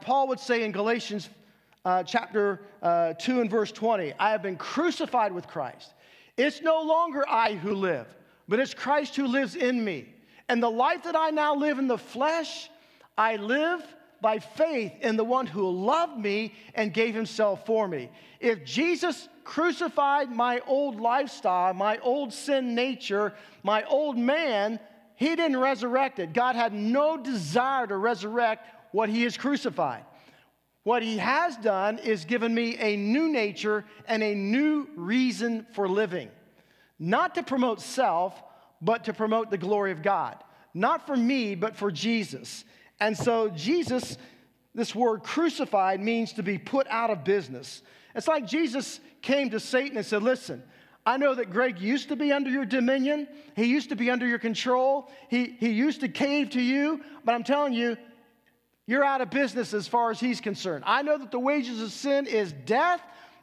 Paul would say in Galatians uh, chapter uh, 2 and verse 20, I have been crucified with Christ. It's no longer I who live, but it's Christ who lives in me. And the life that I now live in the flesh, I live by faith in the one who loved me and gave himself for me. If Jesus crucified my old lifestyle, my old sin nature, my old man, he didn't resurrect it. God had no desire to resurrect what he has crucified. What he has done is given me a new nature and a new reason for living. Not to promote self, but to promote the glory of God. Not for me, but for Jesus. And so, Jesus, this word crucified means to be put out of business. It's like Jesus came to Satan and said, Listen, I know that Greg used to be under your dominion. He used to be under your control. He, he used to cave to you. But I'm telling you, you're out of business as far as he's concerned. I know that the wages of sin is death.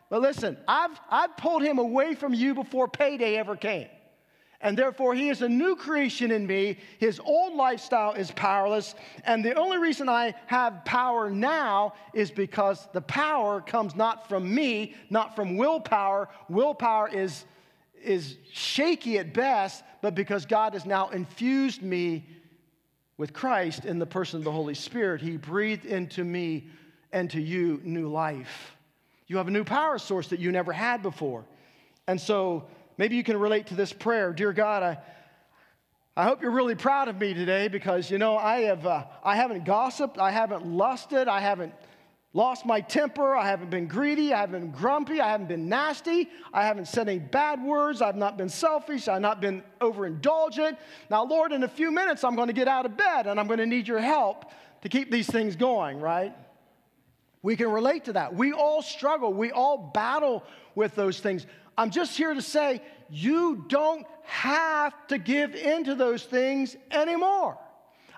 But listen, I've, I've pulled him away from you before payday ever came. And therefore, he is a new creation in me. His old lifestyle is powerless. And the only reason I have power now is because the power comes not from me, not from willpower. Willpower is, is shaky at best, but because God has now infused me with Christ in the person of the Holy Spirit, he breathed into me and to you new life. You have a new power source that you never had before. And so, Maybe you can relate to this prayer. Dear God, I, I hope you're really proud of me today because, you know, I, have, uh, I haven't gossiped, I haven't lusted, I haven't lost my temper, I haven't been greedy, I haven't been grumpy, I haven't been nasty, I haven't said any bad words, I've not been selfish, I've not been overindulgent. Now, Lord, in a few minutes, I'm going to get out of bed and I'm going to need your help to keep these things going, right? We can relate to that. We all struggle, we all battle with those things. I'm just here to say you don't have to give in to those things anymore.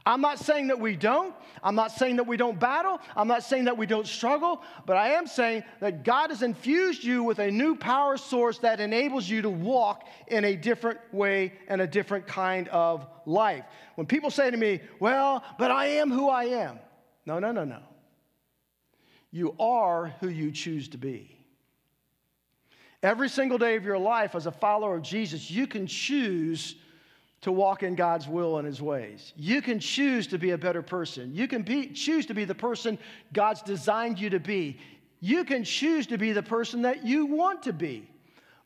I'm not saying that we don't. I'm not saying that we don't battle. I'm not saying that we don't struggle. But I am saying that God has infused you with a new power source that enables you to walk in a different way and a different kind of life. When people say to me, well, but I am who I am. No, no, no, no. You are who you choose to be. Every single day of your life as a follower of Jesus, you can choose to walk in God's will and His ways. You can choose to be a better person. You can be, choose to be the person God's designed you to be. You can choose to be the person that you want to be.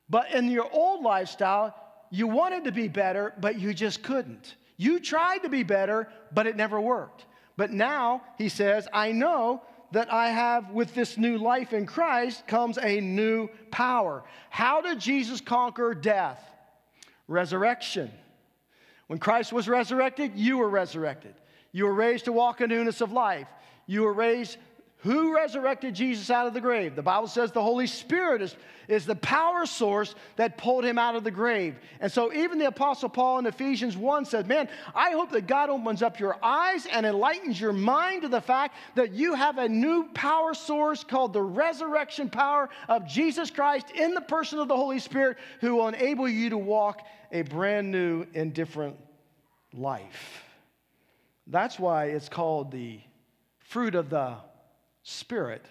But in your old lifestyle, you wanted to be better, but you just couldn't. You tried to be better, but it never worked. But now, he says, I know that I have with this new life in Christ comes a new power. How did Jesus conquer death? Resurrection. When Christ was resurrected, you were resurrected. You were raised to walk in newness of life. You were raised who resurrected Jesus out of the grave? The Bible says the Holy Spirit is, is the power source that pulled him out of the grave. And so, even the Apostle Paul in Ephesians 1 says, Man, I hope that God opens up your eyes and enlightens your mind to the fact that you have a new power source called the resurrection power of Jesus Christ in the person of the Holy Spirit who will enable you to walk a brand new and different life. That's why it's called the fruit of the spirit,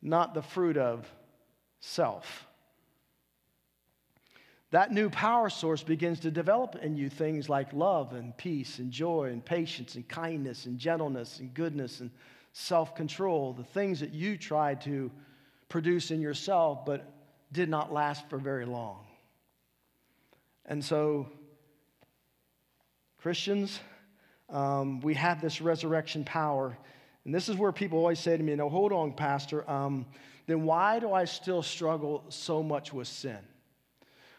not the fruit of self. That new power source begins to develop in you things like love and peace and joy and patience and kindness and gentleness and goodness and self control, the things that you tried to produce in yourself but did not last for very long. And so, Christians, um, we have this resurrection power and this is where people always say to me, "No, hold on, Pastor. Um, then why do I still struggle so much with sin?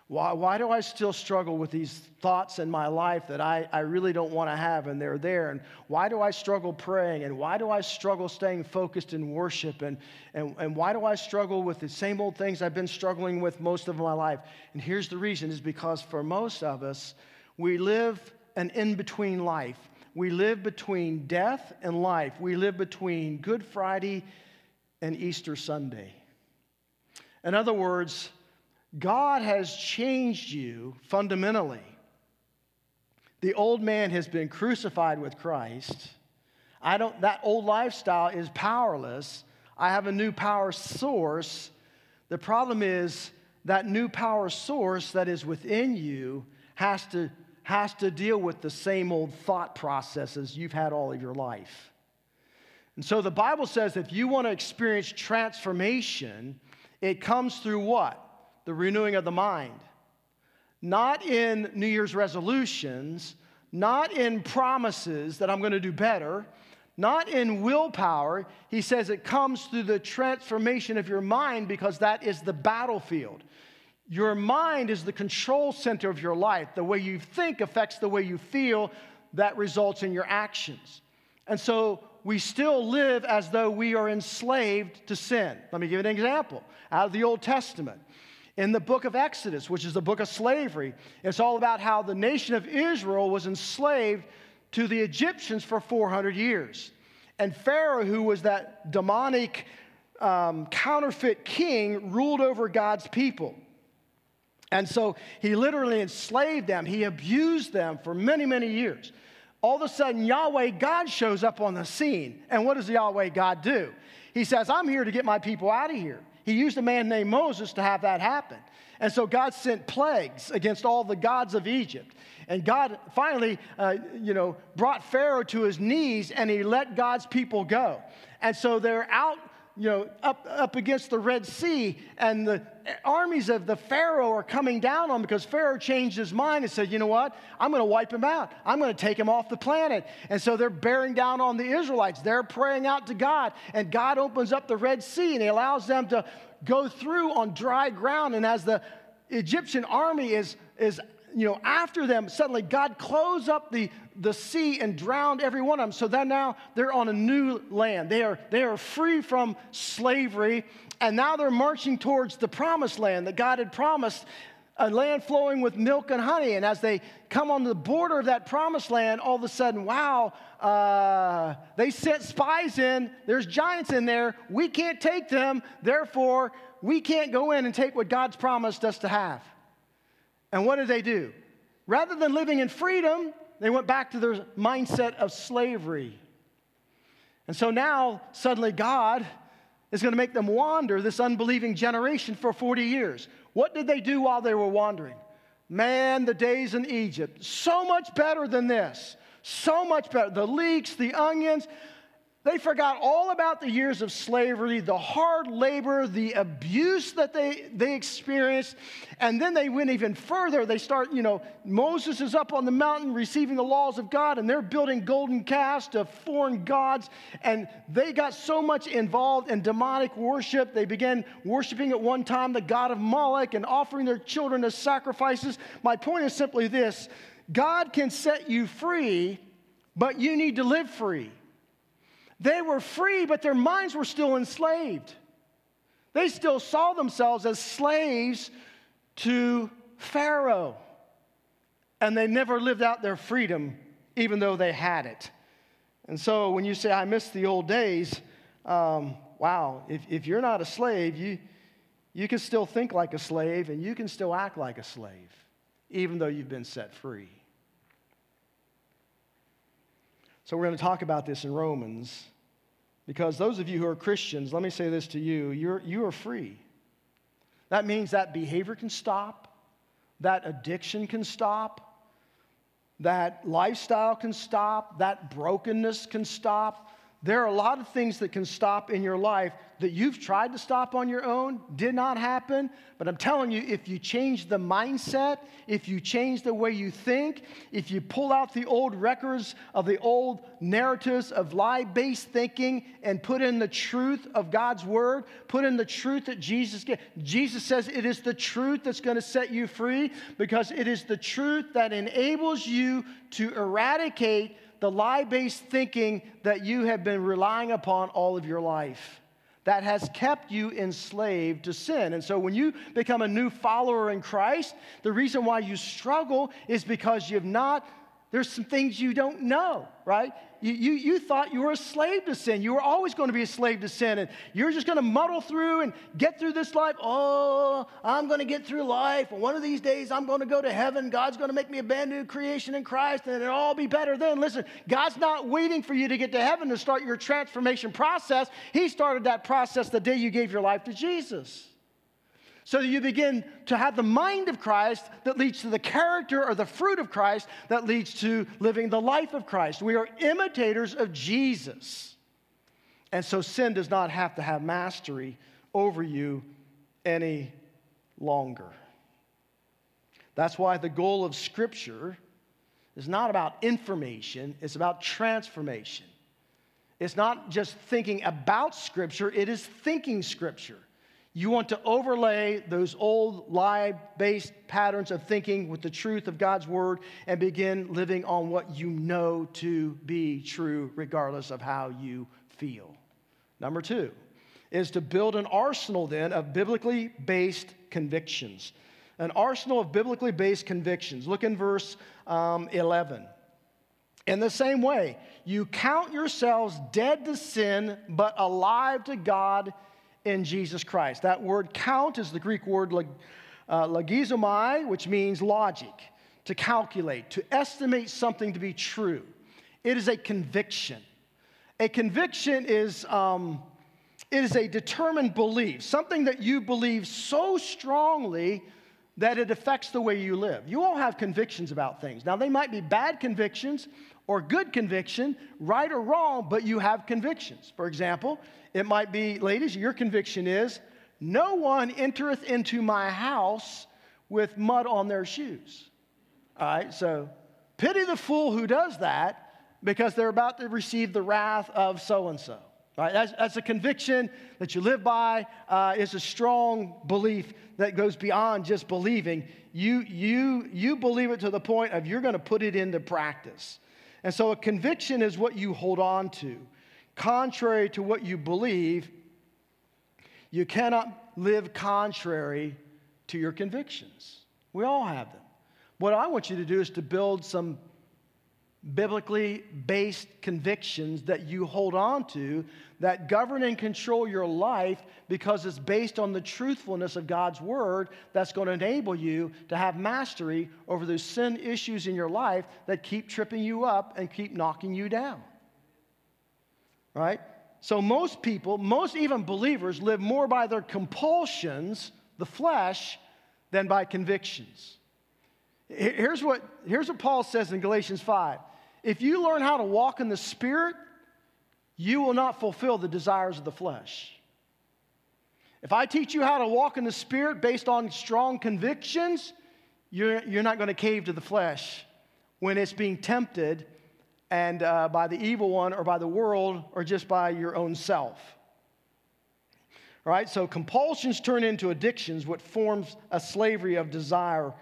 Why, why do I still struggle with these thoughts in my life that I, I really don't want to have and they're there? And why do I struggle praying? And why do I struggle staying focused in worship? And, and, and why do I struggle with the same old things I've been struggling with most of my life? And here's the reason is because for most of us, we live an in between life we live between death and life. We live between Good Friday and Easter Sunday. In other words, God has changed you fundamentally. The old man has been crucified with Christ. I don't, that old lifestyle is powerless. I have a new power source. The problem is that new power source that is within you has to, has to deal with the same old thought processes you've had all of your life. And so the Bible says if you want to experience transformation, it comes through what? The renewing of the mind. Not in New Year's resolutions, not in promises that I'm going to do better, not in willpower. He says it comes through the transformation of your mind because that is the battlefield. Your mind is the control center of your life. The way you think affects the way you feel, that results in your actions. And so we still live as though we are enslaved to sin. Let me give an example out of the Old Testament. In the book of Exodus, which is the book of slavery, it's all about how the nation of Israel was enslaved to the Egyptians for 400 years. And Pharaoh, who was that demonic um, counterfeit king, ruled over God's people. And so he literally enslaved them, he abused them for many, many years. All of a sudden, Yahweh God shows up on the scene. And what does Yahweh God do? He says, I'm here to get my people out of here. He used a man named Moses to have that happen. And so God sent plagues against all the gods of Egypt. And God finally, uh, you know, brought Pharaoh to his knees and he let God's people go. And so they're out, you know, up, up against the Red Sea, and the armies of the Pharaoh are coming down on because Pharaoh changed his mind and said, you know what? I'm going to wipe him out. I'm going to take him off the planet. And so they're bearing down on the Israelites. They're praying out to God, and God opens up the Red Sea and he allows them to go through on dry ground. And as the Egyptian army is, is you know, after them, suddenly God closed up the, the sea and drowned every one of them. So then now they're on a new land. They are, they are free from slavery, and now they're marching towards the promised land that God had promised a land flowing with milk and honey. And as they come on the border of that promised land, all of a sudden, wow, uh, they sent spies in. There's giants in there. We can't take them. Therefore, we can't go in and take what God's promised us to have. And what did they do? Rather than living in freedom, they went back to their mindset of slavery. And so now, suddenly, God is going to make them wander, this unbelieving generation, for 40 years. What did they do while they were wandering? Man, the days in Egypt, so much better than this. So much better. The leeks, the onions, they forgot all about the years of slavery, the hard labor, the abuse that they, they experienced. And then they went even further. They start, you know, Moses is up on the mountain receiving the laws of God, and they're building golden calves to foreign gods. And they got so much involved in demonic worship. They began worshiping at one time the God of Moloch and offering their children as sacrifices. My point is simply this God can set you free, but you need to live free. They were free, but their minds were still enslaved. They still saw themselves as slaves to Pharaoh. And they never lived out their freedom, even though they had it. And so when you say, I miss the old days, um, wow, if, if you're not a slave, you, you can still think like a slave and you can still act like a slave, even though you've been set free. So we're going to talk about this in Romans because those of you who are Christians, let me say this to you you're, you are free. That means that behavior can stop, that addiction can stop, that lifestyle can stop, that brokenness can stop. There are a lot of things that can stop in your life that you've tried to stop on your own, did not happen. But I'm telling you, if you change the mindset, if you change the way you think, if you pull out the old records of the old narratives of lie based thinking and put in the truth of God's word, put in the truth that Jesus gave. Jesus says it is the truth that's going to set you free because it is the truth that enables you to eradicate the lie based thinking that you have been relying upon all of your life that has kept you enslaved to sin. And so when you become a new follower in Christ, the reason why you struggle is because you've not There's some things you don't know, right? You, you, you thought you were a slave to sin. You were always going to be a slave to sin, and you're just going to muddle through and get through this life. Oh, I'm going to get through life. One of these days, I'm going to go to heaven. God's going to make me a brand new creation in Christ, and it'll all be better then. Listen, God's not waiting for you to get to heaven to start your transformation process. He started that process the day you gave your life to Jesus. So you begin to have the mind of Christ that leads to the character or the fruit of Christ that leads to living the life of Christ. We are imitators of Jesus. And so sin does not have to have mastery over you any longer. That's why the goal of Scripture is not about information, it's about transformation. It's not just thinking about Scripture, it is thinking Scripture. You want to overlay those old lie based patterns of thinking with the truth of God's word and begin living on what you know to be true, regardless of how you feel. Number two is to build an arsenal then of biblically based convictions. An arsenal of biblically based convictions. Look in verse um, 11. In the same way, you count yourselves dead to sin, but alive to God in Jesus Christ. That word count is the Greek word uh, logizomai, which means logic, to calculate, to estimate something to be true. It is a conviction. A conviction is, um, it is a determined belief, something that you believe so strongly that it affects the way you live. You all have convictions about things. Now, they might be bad convictions or good conviction, right or wrong, but you have convictions. For example, it might be, ladies, your conviction is no one entereth into my house with mud on their shoes. All right, so pity the fool who does that because they're about to receive the wrath of so and so. Right? That's, that's, a conviction that you live by. Uh, it's a strong belief that goes beyond just believing. You, you, you believe it to the point of you're going to put it into practice. And so a conviction is what you hold on to contrary to what you believe, you cannot live contrary to your convictions. We all have them. What I want you to do is to build some biblically based convictions that you hold on to that govern and control your life because it's based on the truthfulness of God's word that's going to enable you to have mastery over those sin issues in your life that keep tripping you up and keep knocking you down right? So most people, most even believers, live more by their compulsions, the flesh, than by convictions. Here's what, here's what Paul says in Galatians 5. If you learn how to walk in the Spirit, you will not fulfill the desires of the flesh. If I teach you how to walk in the Spirit based on strong convictions, you're, you're not going to cave to the flesh when it's being tempted and uh, by the evil one or by the world or just by your own self. All right, so compulsions turn into addictions, what forms a slavery of desire.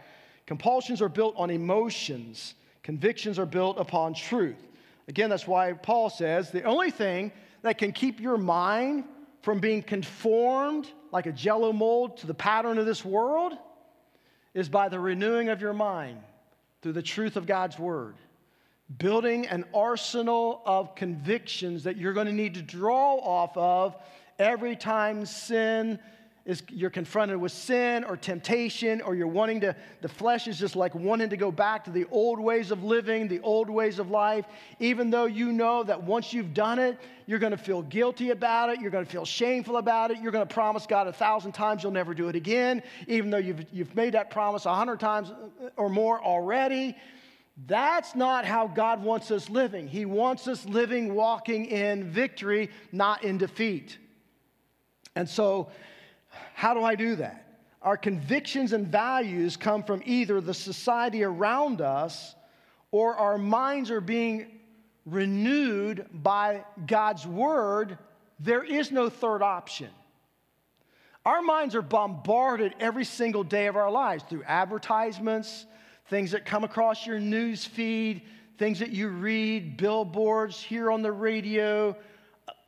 Compulsions are built on emotions, convictions are built upon truth. Again, that's why Paul says the only thing that can keep your mind from being conformed like a jello mold to the pattern of this world is by the renewing of your mind through the truth of God's word building an arsenal of convictions that you're going to need to draw off of every time sin is you're confronted with sin or temptation or you're wanting to the flesh is just like wanting to go back to the old ways of living the old ways of life. Even though you know that once you've done it you're going to feel guilty about it you're going to feel shameful about it you're going to promise god a thousand times you'll never do it again. Even though you've, you've made that promise a hundred times or more already that's not how God wants us living. He wants us living, walking in victory, not in defeat. And so, how do I do that? Our convictions and values come from either the society around us or our minds are being renewed by God's word. There is no third option. Our minds are bombarded every single day of our lives through advertisements, things that come across your news feed, things that you read, billboards, hear on the radio,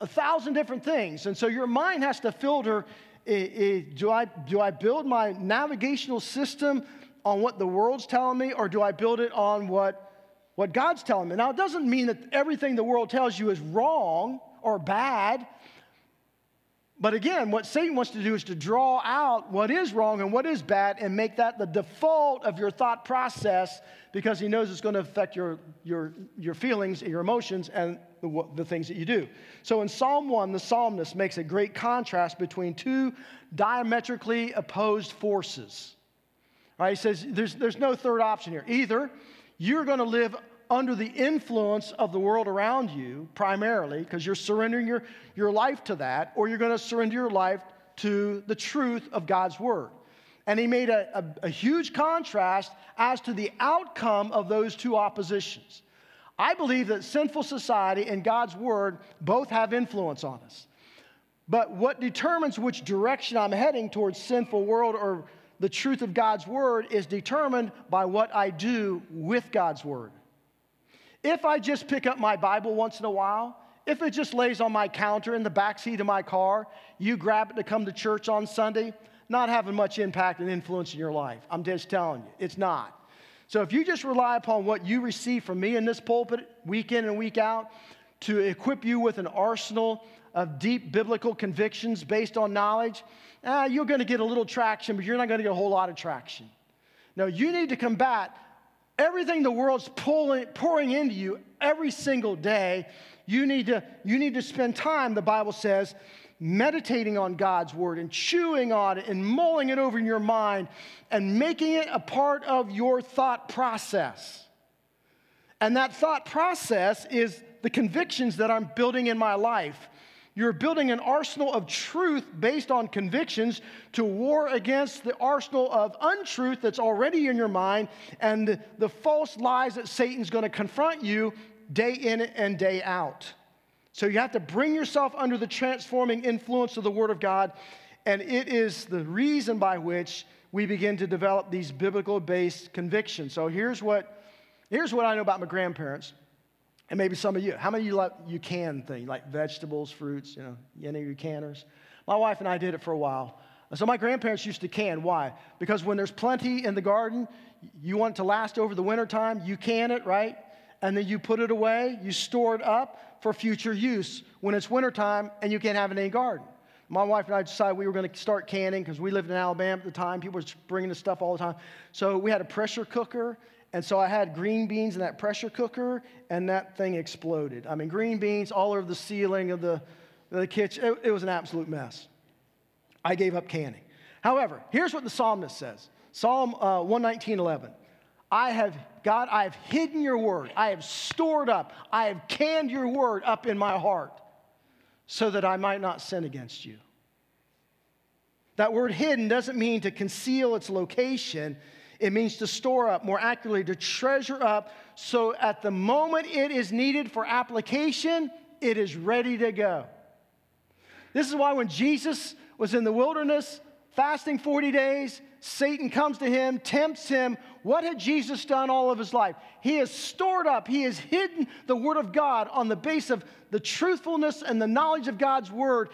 a thousand different things. And so your mind has to filter eh, eh, do, I, do I build my navigational system on what the world's telling me, or do I build it on what, what God's telling me. Now, it doesn't mean that everything the world tells you is wrong or bad. But again, what Satan wants to do is to draw out what is wrong and what is bad and make that the default of your thought process because he knows it's going to affect your, your, your feelings, your emotions, and the, the things that you do. So in Psalm 1, the psalmist makes a great contrast between two diametrically opposed forces. Right? He says there's, there's no third option here. Either you're going to live under the influence of the world around you primarily because you're surrendering your, your life to that, or you're going to surrender your life to the truth of God's word. And he made a, a, a huge contrast as to the outcome of those two oppositions. I believe that sinful society and God's word both have influence on us. But what determines which direction I'm heading towards sinful world or the truth of God's word is determined by what I do with God's word. If I just pick up my Bible once in a while, if it just lays on my counter in the back seat of my car, you grab it to come to church on Sunday, not having much impact and influence in your life. I'm just telling you, it's not. So if you just rely upon what you receive from me in this pulpit week in and week out to equip you with an arsenal of deep biblical convictions based on knowledge, uh, you're going to get a little traction, but you're not going to get a whole lot of traction. No, you need to combat everything the world's pulling, pouring into you every single day, you need, to, you need to spend time, the Bible says, meditating on God's word and chewing on it and mulling it over in your mind and making it a part of your thought process. And that thought process is the convictions that I'm building in my life. You're building an arsenal of truth based on convictions to war against the arsenal of untruth that's already in your mind and the false lies that Satan's going to confront you day in and day out. So you have to bring yourself under the transforming influence of the Word of God, and it is the reason by which we begin to develop these biblical based convictions. So here's what, here's what I know about my grandparents. And maybe some of you, how many of you like you can things like vegetables, fruits, you know, any of you canners? My wife and I did it for a while. So my grandparents used to can. Why? Because when there's plenty in the garden, you want it to last over the wintertime, you can it, right? And then you put it away, you store it up for future use when it's wintertime and you can't have it in any garden. My wife and I decided we were going to start canning because we lived in Alabama at the time. People were bringing the stuff all the time. So we had a pressure cooker and so I had green beans in that pressure cooker, and that thing exploded. I mean, green beans all over the ceiling of the, the kitchen. It, it was an absolute mess. I gave up canning. However, here's what the psalmist says Psalm uh, 119 11. I have, God, I have hidden your word. I have stored up. I have canned your word up in my heart so that I might not sin against you. That word hidden doesn't mean to conceal its location, it means to store up, more accurately, to treasure up, so at the moment it is needed for application, it is ready to go. This is why when Jesus was in the wilderness, fasting 40 days, Satan comes to him, tempts him. What had Jesus done all of his life? He has stored up, he has hidden the Word of God on the base of the truthfulness and the knowledge of God's Word.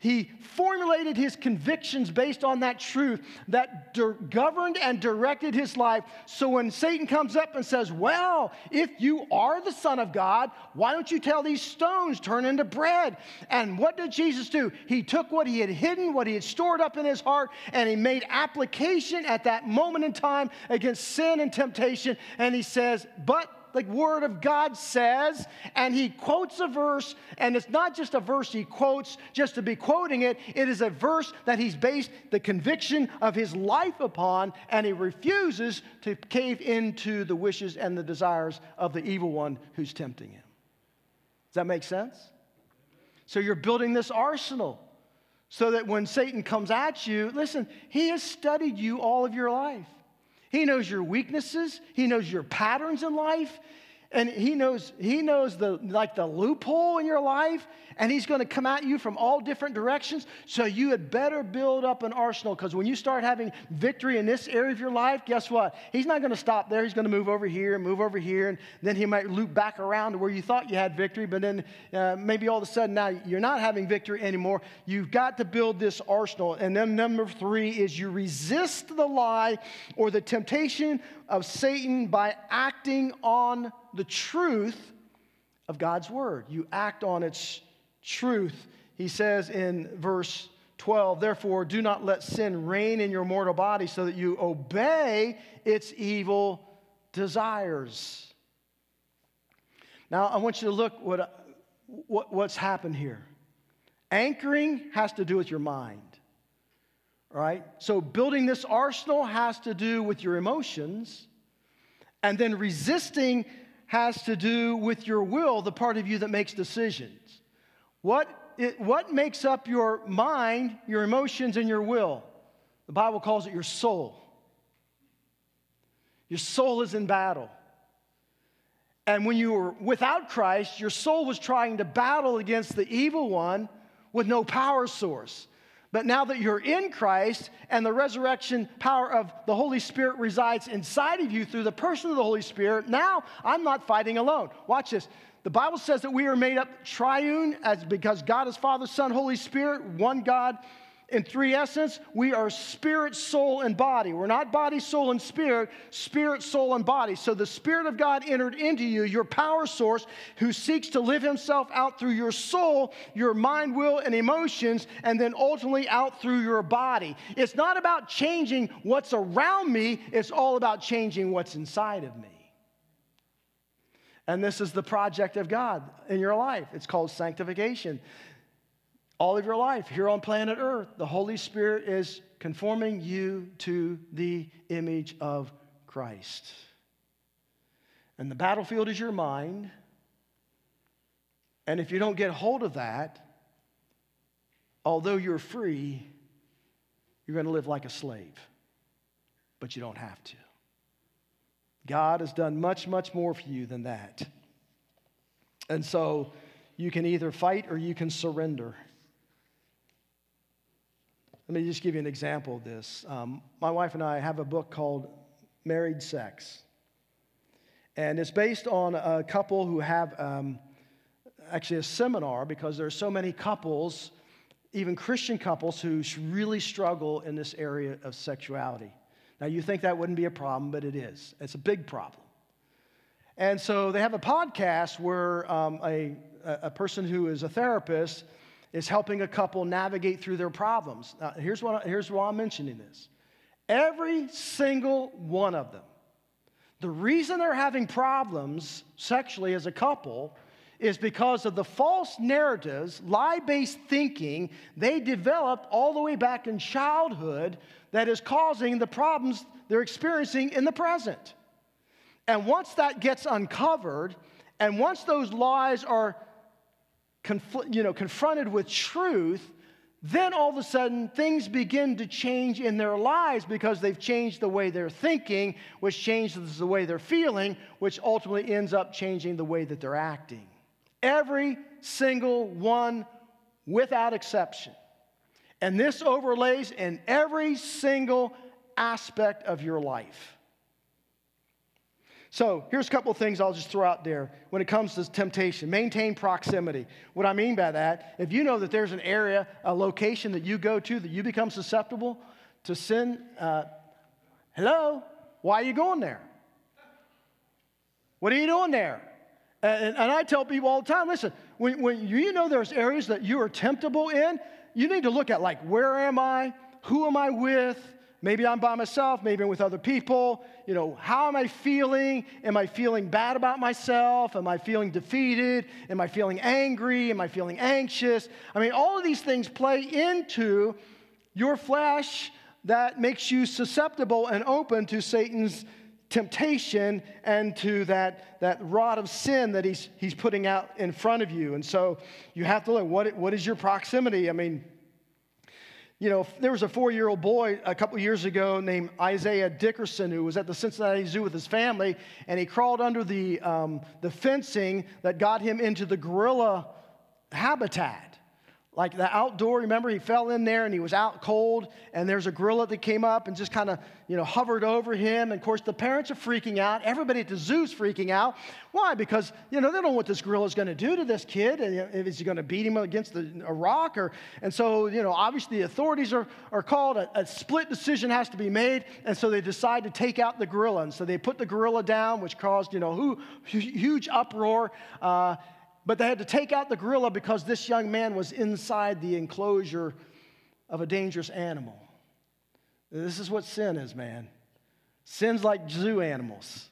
He formulated his convictions based on that truth that governed and directed his life. So when Satan comes up and says, Well, if you are the Son of God, why don't you tell these stones turn into bread? And what did Jesus do? He took what he had hidden, what he had stored up in his heart, and he made application at that moment in time against sin and temptation. And he says, But the Word of God says, and he quotes a verse, and it's not just a verse he quotes just to be quoting it, it is a verse that he's based the conviction of his life upon, and he refuses to cave into the wishes and the desires of the evil one who's tempting him. Does that make sense? So you're building this arsenal so that when Satan comes at you, listen, he has studied you all of your life. He knows your weaknesses, he knows your patterns in life, and he knows he knows the like the loophole in your life and he's going to come at you from all different directions. So you had better build up an arsenal because when you start having victory in this area of your life guess what? He's not going to stop there. He's going to move over here and move over here and then he might loop back around to where you thought you had victory but then uh, maybe all of a sudden now you're not having victory anymore. You've got to build this arsenal. And then number three is you resist the lie or the temptation of satan by acting on the truth of God's word. You act on its truth. He says in verse 12, therefore, do not let sin reign in your mortal body so that you obey its evil desires. Now, I want you to look what, what, what's happened here. Anchoring has to do with your mind, right? So, building this arsenal has to do with your emotions, and then resisting has to do with your will, the part of you that makes decisions. What, it, what makes up your mind, your emotions, and your will? The Bible calls it your soul. Your soul is in battle. And when you were without Christ, your soul was trying to battle against the evil one with no power source. But now that you're in Christ and the resurrection power of the Holy Spirit resides inside of you through the person of the Holy Spirit, now I'm not fighting alone. Watch this. The Bible says that we are made up triune as because God is Father, Son, Holy Spirit, one God in three essence, we are spirit, soul, and body. We're not body, soul, and spirit, spirit, soul, and body. So the Spirit of God entered into you, your power source, who seeks to live himself out through your soul, your mind, will, and emotions, and then ultimately out through your body. It's not about changing what's around me, it's all about changing what's inside of me. And this is the project of God in your life. It's called sanctification all of your life here on planet Earth, the Holy Spirit is conforming you to the image of Christ. And the battlefield is your mind. And if you don't get hold of that, although you're free, you're going to live like a slave. But you don't have to. God has done much, much more for you than that. And so you can either fight or you can surrender. Let me just give you an example of this. Um, my wife and I have a book called Married Sex. And it's based on a couple who have um, actually a seminar because there are so many couples, even Christian couples, who really struggle in this area of sexuality. Now, you think that wouldn't be a problem, but it is. It's a big problem. And so they have a podcast where um, a, a person who is a therapist is helping a couple navigate through their problems. Now, here's, what, here's why I'm mentioning this. Every single one of them, the reason they're having problems sexually as a couple is because of the false narratives, lie based thinking they developed all the way back in childhood that is causing the problems they're experiencing in the present. And once that gets uncovered, and once those lies are conf- you know, confronted with truth, then all of a sudden things begin to change in their lives because they've changed the way they're thinking, which changes the way they're feeling, which ultimately ends up changing the way that they're acting. Every single one without exception. And this overlays in every single aspect of your life. So here's a couple of things I'll just throw out there when it comes to temptation. Maintain proximity. What I mean by that, if you know that there's an area, a location that you go to that you become susceptible to sin, uh, hello, why are you going there? What are you doing there? And, and, I tell people all the time listen, when, when you know there's areas that you are temptable in, you need to look at like, where am I? Who am I with? Maybe I'm by myself, maybe I'm with other people. You know, how am I feeling? Am I feeling bad about myself? Am I feeling defeated? Am I feeling angry? Am I feeling anxious? I mean, all of these things play into your flesh that makes you susceptible and open to Satan's temptation and to that, that rod of sin that he's, he's putting out in front of you. And so you have to look what, what is your proximity? I mean, you know, there was a four year old boy a couple years ago named Isaiah Dickerson who was at the Cincinnati Zoo with his family, and he crawled under the, um, the fencing that got him into the gorilla habitat. Like the outdoor. Remember, he fell in there and he was out cold, and there's a gorilla that came up and just kind of, you know, hovered over him. And of course, the parents are freaking out. Everybody at the zoo's freaking out. Why? Because, you know, they don't know what this gorilla is going to do to this kid. And is he going to beat him against the, a rock? Or, and so, you know, obviously the authorities are, are called. A, a split decision has to be made. And so they decide to take out the gorilla. And so they put the gorilla down, which caused, you know, huge uproar. Uh, but they had to take out the gorilla because this young man was inside the enclosure of a dangerous animal. This is what sin is, man. Sin's like zoo animals.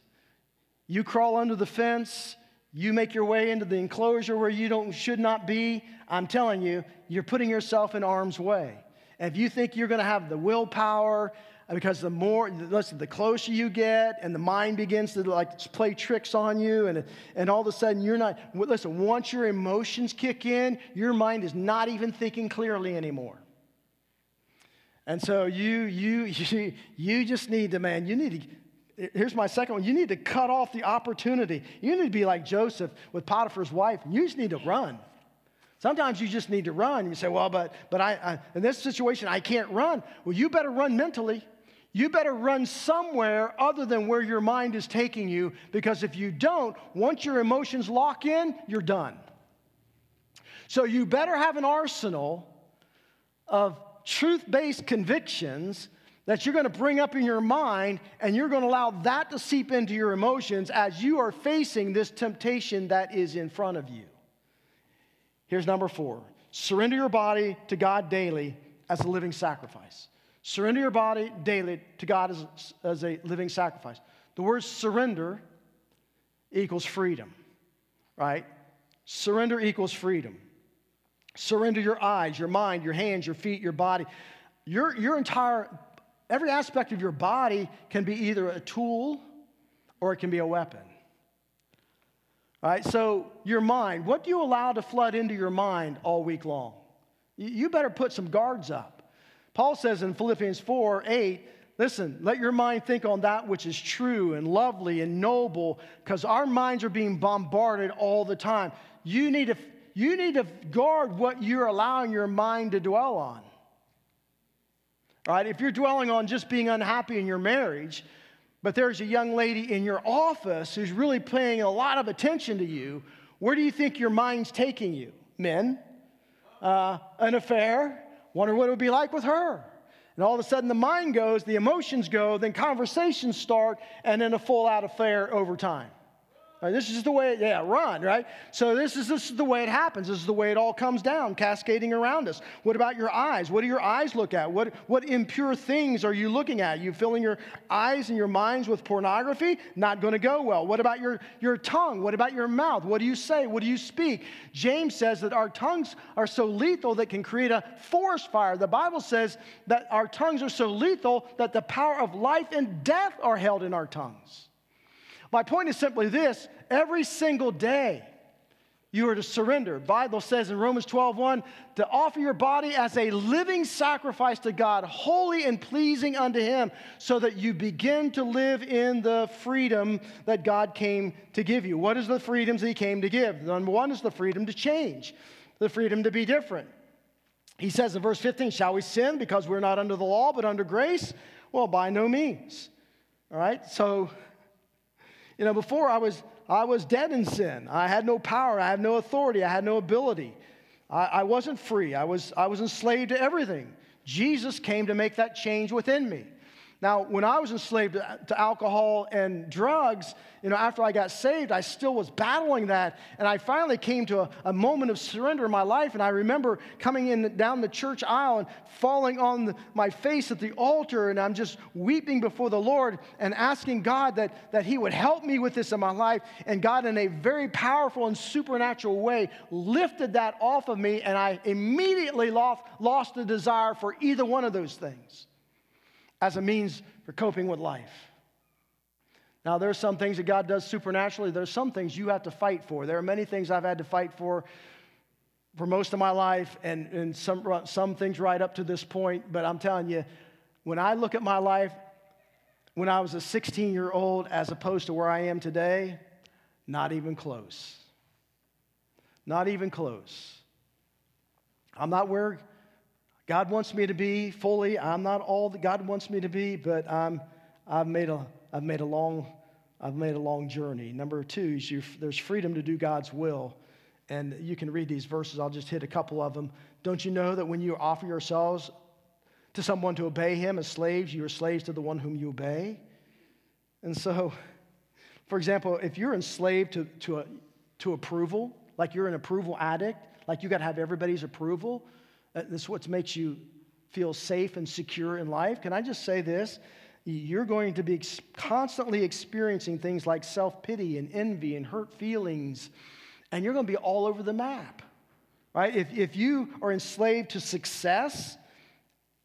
You crawl under the fence, you make your way into the enclosure where you don't should not be. I'm telling you, you're putting yourself in harm's way. And if you think you're going to have the willpower because the more, listen, the closer you get and the mind begins to like play tricks on you, and, and all of a sudden you're not, listen, once your emotions kick in, your mind is not even thinking clearly anymore. And so you, you, you, you just need to, man, you need to, here's my second one. You need to cut off the opportunity. You need to be like Joseph with Potiphar's wife. You just need to run. Sometimes you just need to run. You say, well, but, but I, I, in this situation, I can't run. Well, you better run mentally you better run somewhere other than where your mind is taking you because if you don't, once your emotions lock in, you're done. So you better have an arsenal of truth based convictions that you're going to bring up in your mind and you're going to allow that to seep into your emotions as you are facing this temptation that is in front of you. Here's number four surrender your body to God daily as a living sacrifice. Surrender your body daily to God as, as a living sacrifice. The word surrender equals freedom, right? Surrender equals freedom. Surrender your eyes, your mind, your hands, your feet, your body. Your, your entire, every aspect of your body can be either a tool or it can be a weapon. All right, so your mind, what do you allow to flood into your mind all week long? You better put some guards up. Paul says in Philippians 4 8, listen, let your mind think on that which is true and lovely and noble, because our minds are being bombarded all the time. You need, to, you need to guard what you're allowing your mind to dwell on. Right? If you're dwelling on just being unhappy in your marriage, but there's a young lady in your office who's really paying a lot of attention to you, where do you think your mind's taking you? Men? Uh, an affair? Wonder what it would be like with her. And all of a sudden, the mind goes, the emotions go, then conversations start, and then a full out affair over time. Right, this is the way, yeah, run, right? So this is, this is the way it happens. This is the way it all comes down, cascading around us. What about your eyes? What do your eyes look at? What, what impure things are you looking at? You filling your eyes and your minds with pornography? Not going to go well. What about your, your tongue? What about your mouth? What do you say? What do you speak? James says that our tongues are so lethal that can create a forest fire. The Bible says that our tongues are so lethal that the power of life and death are held in our tongues. My point is simply this every single day, you are to surrender. Bible says in Romans 12, 1, to offer your body as a living sacrifice to God, holy and pleasing unto Him, so that you begin to live in the freedom that God came to give you. What is the freedoms He came to give? Number one is the freedom to change, the freedom to be different. He says in verse 15, Shall we sin because we're not under the law but under grace? Well, by no means. All right, so you know, before I was, I was dead in sin. I had no power. I had no authority. I had no ability. I, I wasn't free. I was, I was enslaved to everything. Jesus came to make that change within me. Now, when I was enslaved to, alcohol and drugs, you know, after I got saved, I still was battling that. And I finally came to a, a moment of surrender in my life. And I remember coming in down the church aisle and falling on the, my face at the altar. And I'm just weeping before the Lord and asking God that, that He would help me with this in my life. And God, in a very powerful and supernatural way, lifted that off of me. And I immediately lost, lost the desire for either one of those things as a means for coping with life. Now, there are some things that God does supernaturally. There's some things you have to fight for. There are many things I've had to fight for for most of my life, and, and some, some things right up to this point. But I'm telling you, when I look at my life when I was a 16 year old as opposed to where I am today, not even close. Not even close. I'm not where God wants me to be fully. I'm not all that God wants me to be, but I'm, I've, made a, I've, made a long, I've made a long journey. Number two is you, there's freedom to do God's will. And you can read these verses. I'll just hit a couple of them. Don't you know that when you offer yourselves to someone to obey him as slaves, you are slaves to the one whom you obey? And so, for example, if you're enslaved to, to, a, to approval, like you're an approval addict, like you got to have everybody's approval, uh, this is what makes you feel safe and secure in life. Can I just say this? You're going to be constantly experiencing things like self pity and envy and hurt feelings, and you're going to be all over the map, right? If, if you are enslaved to success,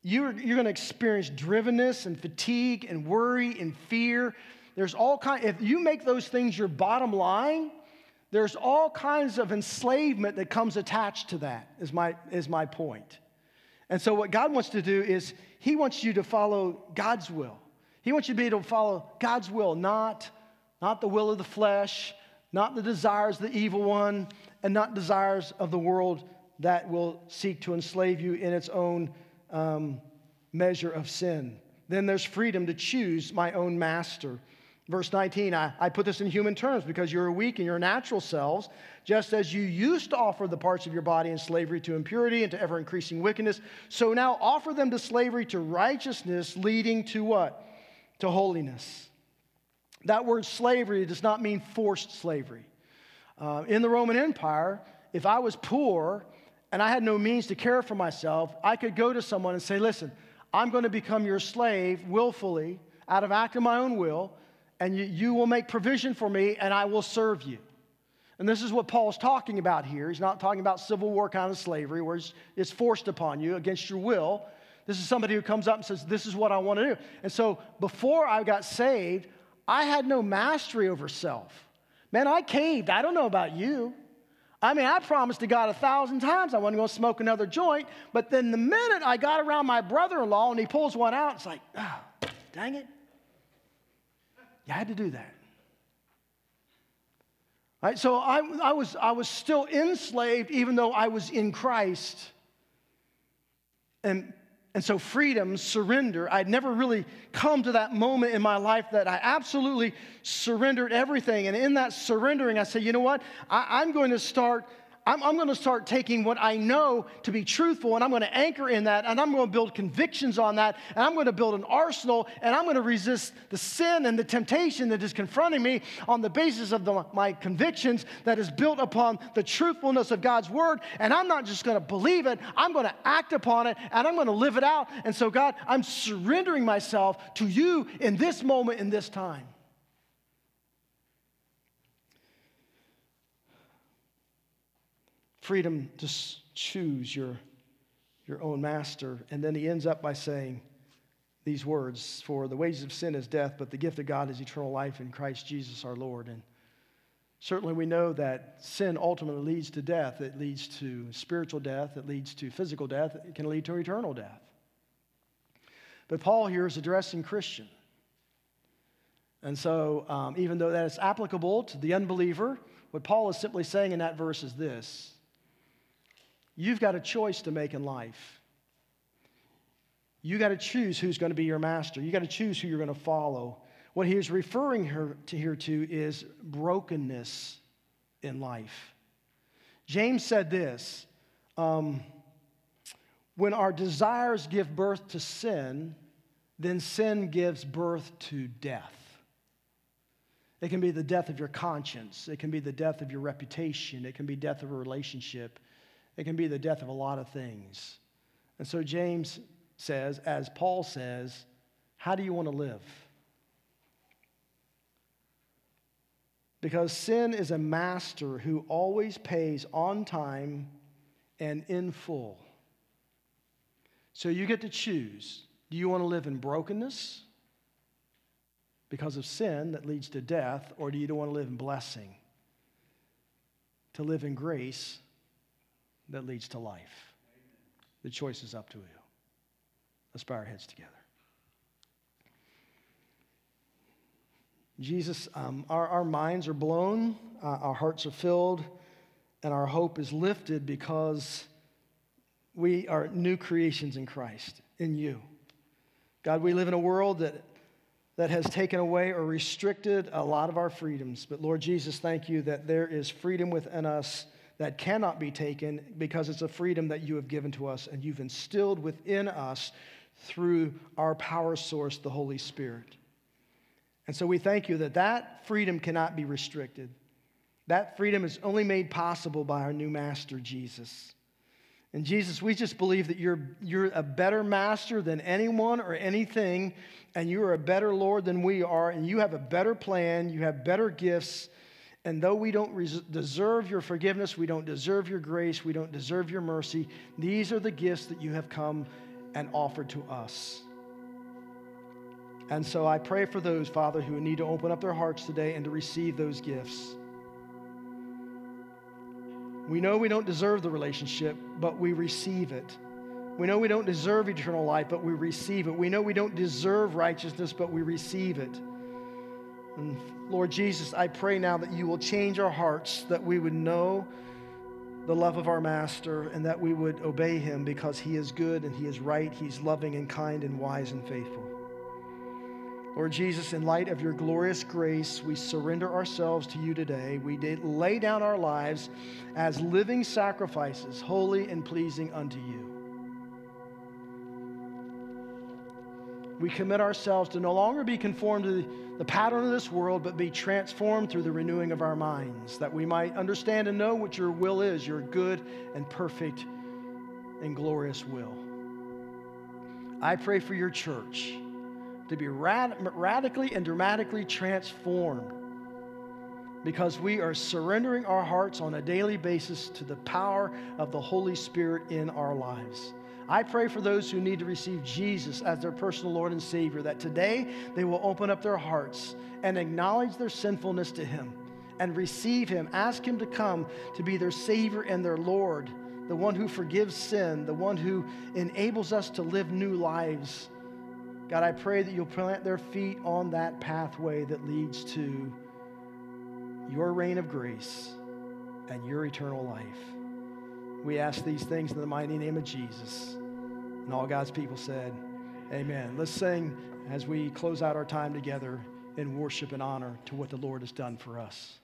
you're, you're going to experience drivenness and fatigue and worry and fear. There's all kind. If you make those things your bottom line, there's all kinds of enslavement that comes attached to that, is my, is my point. And so, what God wants to do is, He wants you to follow God's will. He wants you to be able to follow God's will, not, not the will of the flesh, not the desires of the evil one, and not desires of the world that will seek to enslave you in its own um, measure of sin. Then there's freedom to choose my own master. Verse 19, I, I put this in human terms because you're weak in your natural selves, just as you used to offer the parts of your body in slavery to impurity and to ever increasing wickedness. So now offer them to slavery to righteousness, leading to what? To holiness. That word slavery does not mean forced slavery. Uh, in the Roman Empire, if I was poor and I had no means to care for myself, I could go to someone and say, Listen, I'm going to become your slave willfully out of act of my own will and you, you will make provision for me, and I will serve you. And this is what Paul's talking about here. He's not talking about civil war kind of slavery where it's, it's forced upon you against your will. This is somebody who comes up and says, This is what I want to do. And so before I got saved, I had no mastery over self. Man, I caved. I don't know about you. I mean, I promised to God a thousand times I wasn't going to smoke another joint, but then the minute I got around my brother in law and he pulls one out, it's like, oh, dang it. You had to do that. Right, so I, I, was, I was still enslaved even though I was in Christ. And, and so, freedom, surrender, I'd never really come to that moment in my life that I absolutely surrendered everything. And in that surrendering, I said, you know what? I, I'm going to start I'm, I'm going to start taking what I know to be truthful and I'm going to anchor in that and I'm going to build convictions on that and I'm going to build an arsenal and I'm going to resist the sin and the temptation that is confronting me on the basis of the, my convictions that is built upon the truthfulness of God's word. And I'm not just going to believe it, I'm going to act upon it and I'm going to live it out. And so, God, I'm surrendering myself to you in this moment, in this time. Freedom to choose your, your own master. And then he ends up by saying these words For the wages of sin is death, but the gift of God is eternal life in Christ Jesus our Lord. And certainly we know that sin ultimately leads to death. It leads to spiritual death, it leads to physical death, it can lead to eternal death. But Paul here is addressing Christian. And so, um, even though that is applicable to the unbeliever, what Paul is simply saying in that verse is this You've got a choice to make in life. You got to choose who's going to be your master. You got to choose who you're going to follow. What he is referring her to here to is brokenness in life. James said this um, When our desires give birth to sin, then sin gives birth to death. It can be the death of your conscience, it can be the death of your reputation, it can be death of a relationship, it can be the death of a lot of things. And so James says, as Paul says, how do you want to live? Because sin is a master who always pays on time and in full. So you get to choose. Do you want to live in brokenness because of sin that leads to death, or do you want to live in blessing? To live in grace that leads to life. The choice is up to you. Let's bow our heads together. Jesus, um, our, our minds are blown, uh, our hearts are filled, and our hope is lifted because we are new creations in Christ, in you. God, we live in a world that, that has taken away or restricted a lot of our freedoms. But Lord Jesus, thank you that there is freedom within us that cannot be taken because it's a freedom that you have given to us and you've instilled within us through our power source, the Holy Spirit. And so we thank you that that freedom cannot be restricted. That freedom is only made possible by our new master, Jesus. And Jesus, we just believe that you're, you're a better master than anyone or anything, and you are a better Lord than we are, and you have a better plan, you have better gifts. And though we don't res- deserve your forgiveness, we don't deserve your grace, we don't deserve your mercy, these are the gifts that you have come and offered to us. And so I pray for those, Father, who need to open up their hearts today and to receive those gifts. We know we don't deserve the relationship, but we receive it. We know we don't deserve eternal life, but we receive it. We know we don't deserve righteousness, but we receive it. And Lord Jesus, I pray now that you will change our hearts, that we would know the love of our Master, and that we would obey him because he is good and he is right, he's loving and kind and wise and faithful. Lord Jesus, in light of your glorious grace, we surrender ourselves to you today. We lay down our lives as living sacrifices, holy and pleasing unto you. We commit ourselves to no longer be conformed to the pattern of this world, but be transformed through the renewing of our minds, that we might understand and know what your will is, your good and perfect and glorious will. I pray for your church to be rad- radically and dramatically transformed because we are surrendering our hearts on a daily basis to the power of the Holy Spirit in our lives. I pray for those who need to receive Jesus as their personal Lord and Savior that today they will open up their hearts and acknowledge their sinfulness to Him and receive Him. Ask Him to come to be their Savior and their Lord, the one who forgives sin, the one who enables us to live new lives God, I pray that you'll plant their feet on that pathway that leads to your reign of grace and your eternal life. We ask these things in the mighty name of Jesus. And all God's people said, Amen. Let's sing as we close out our time together in worship and honor to what the Lord has done for us.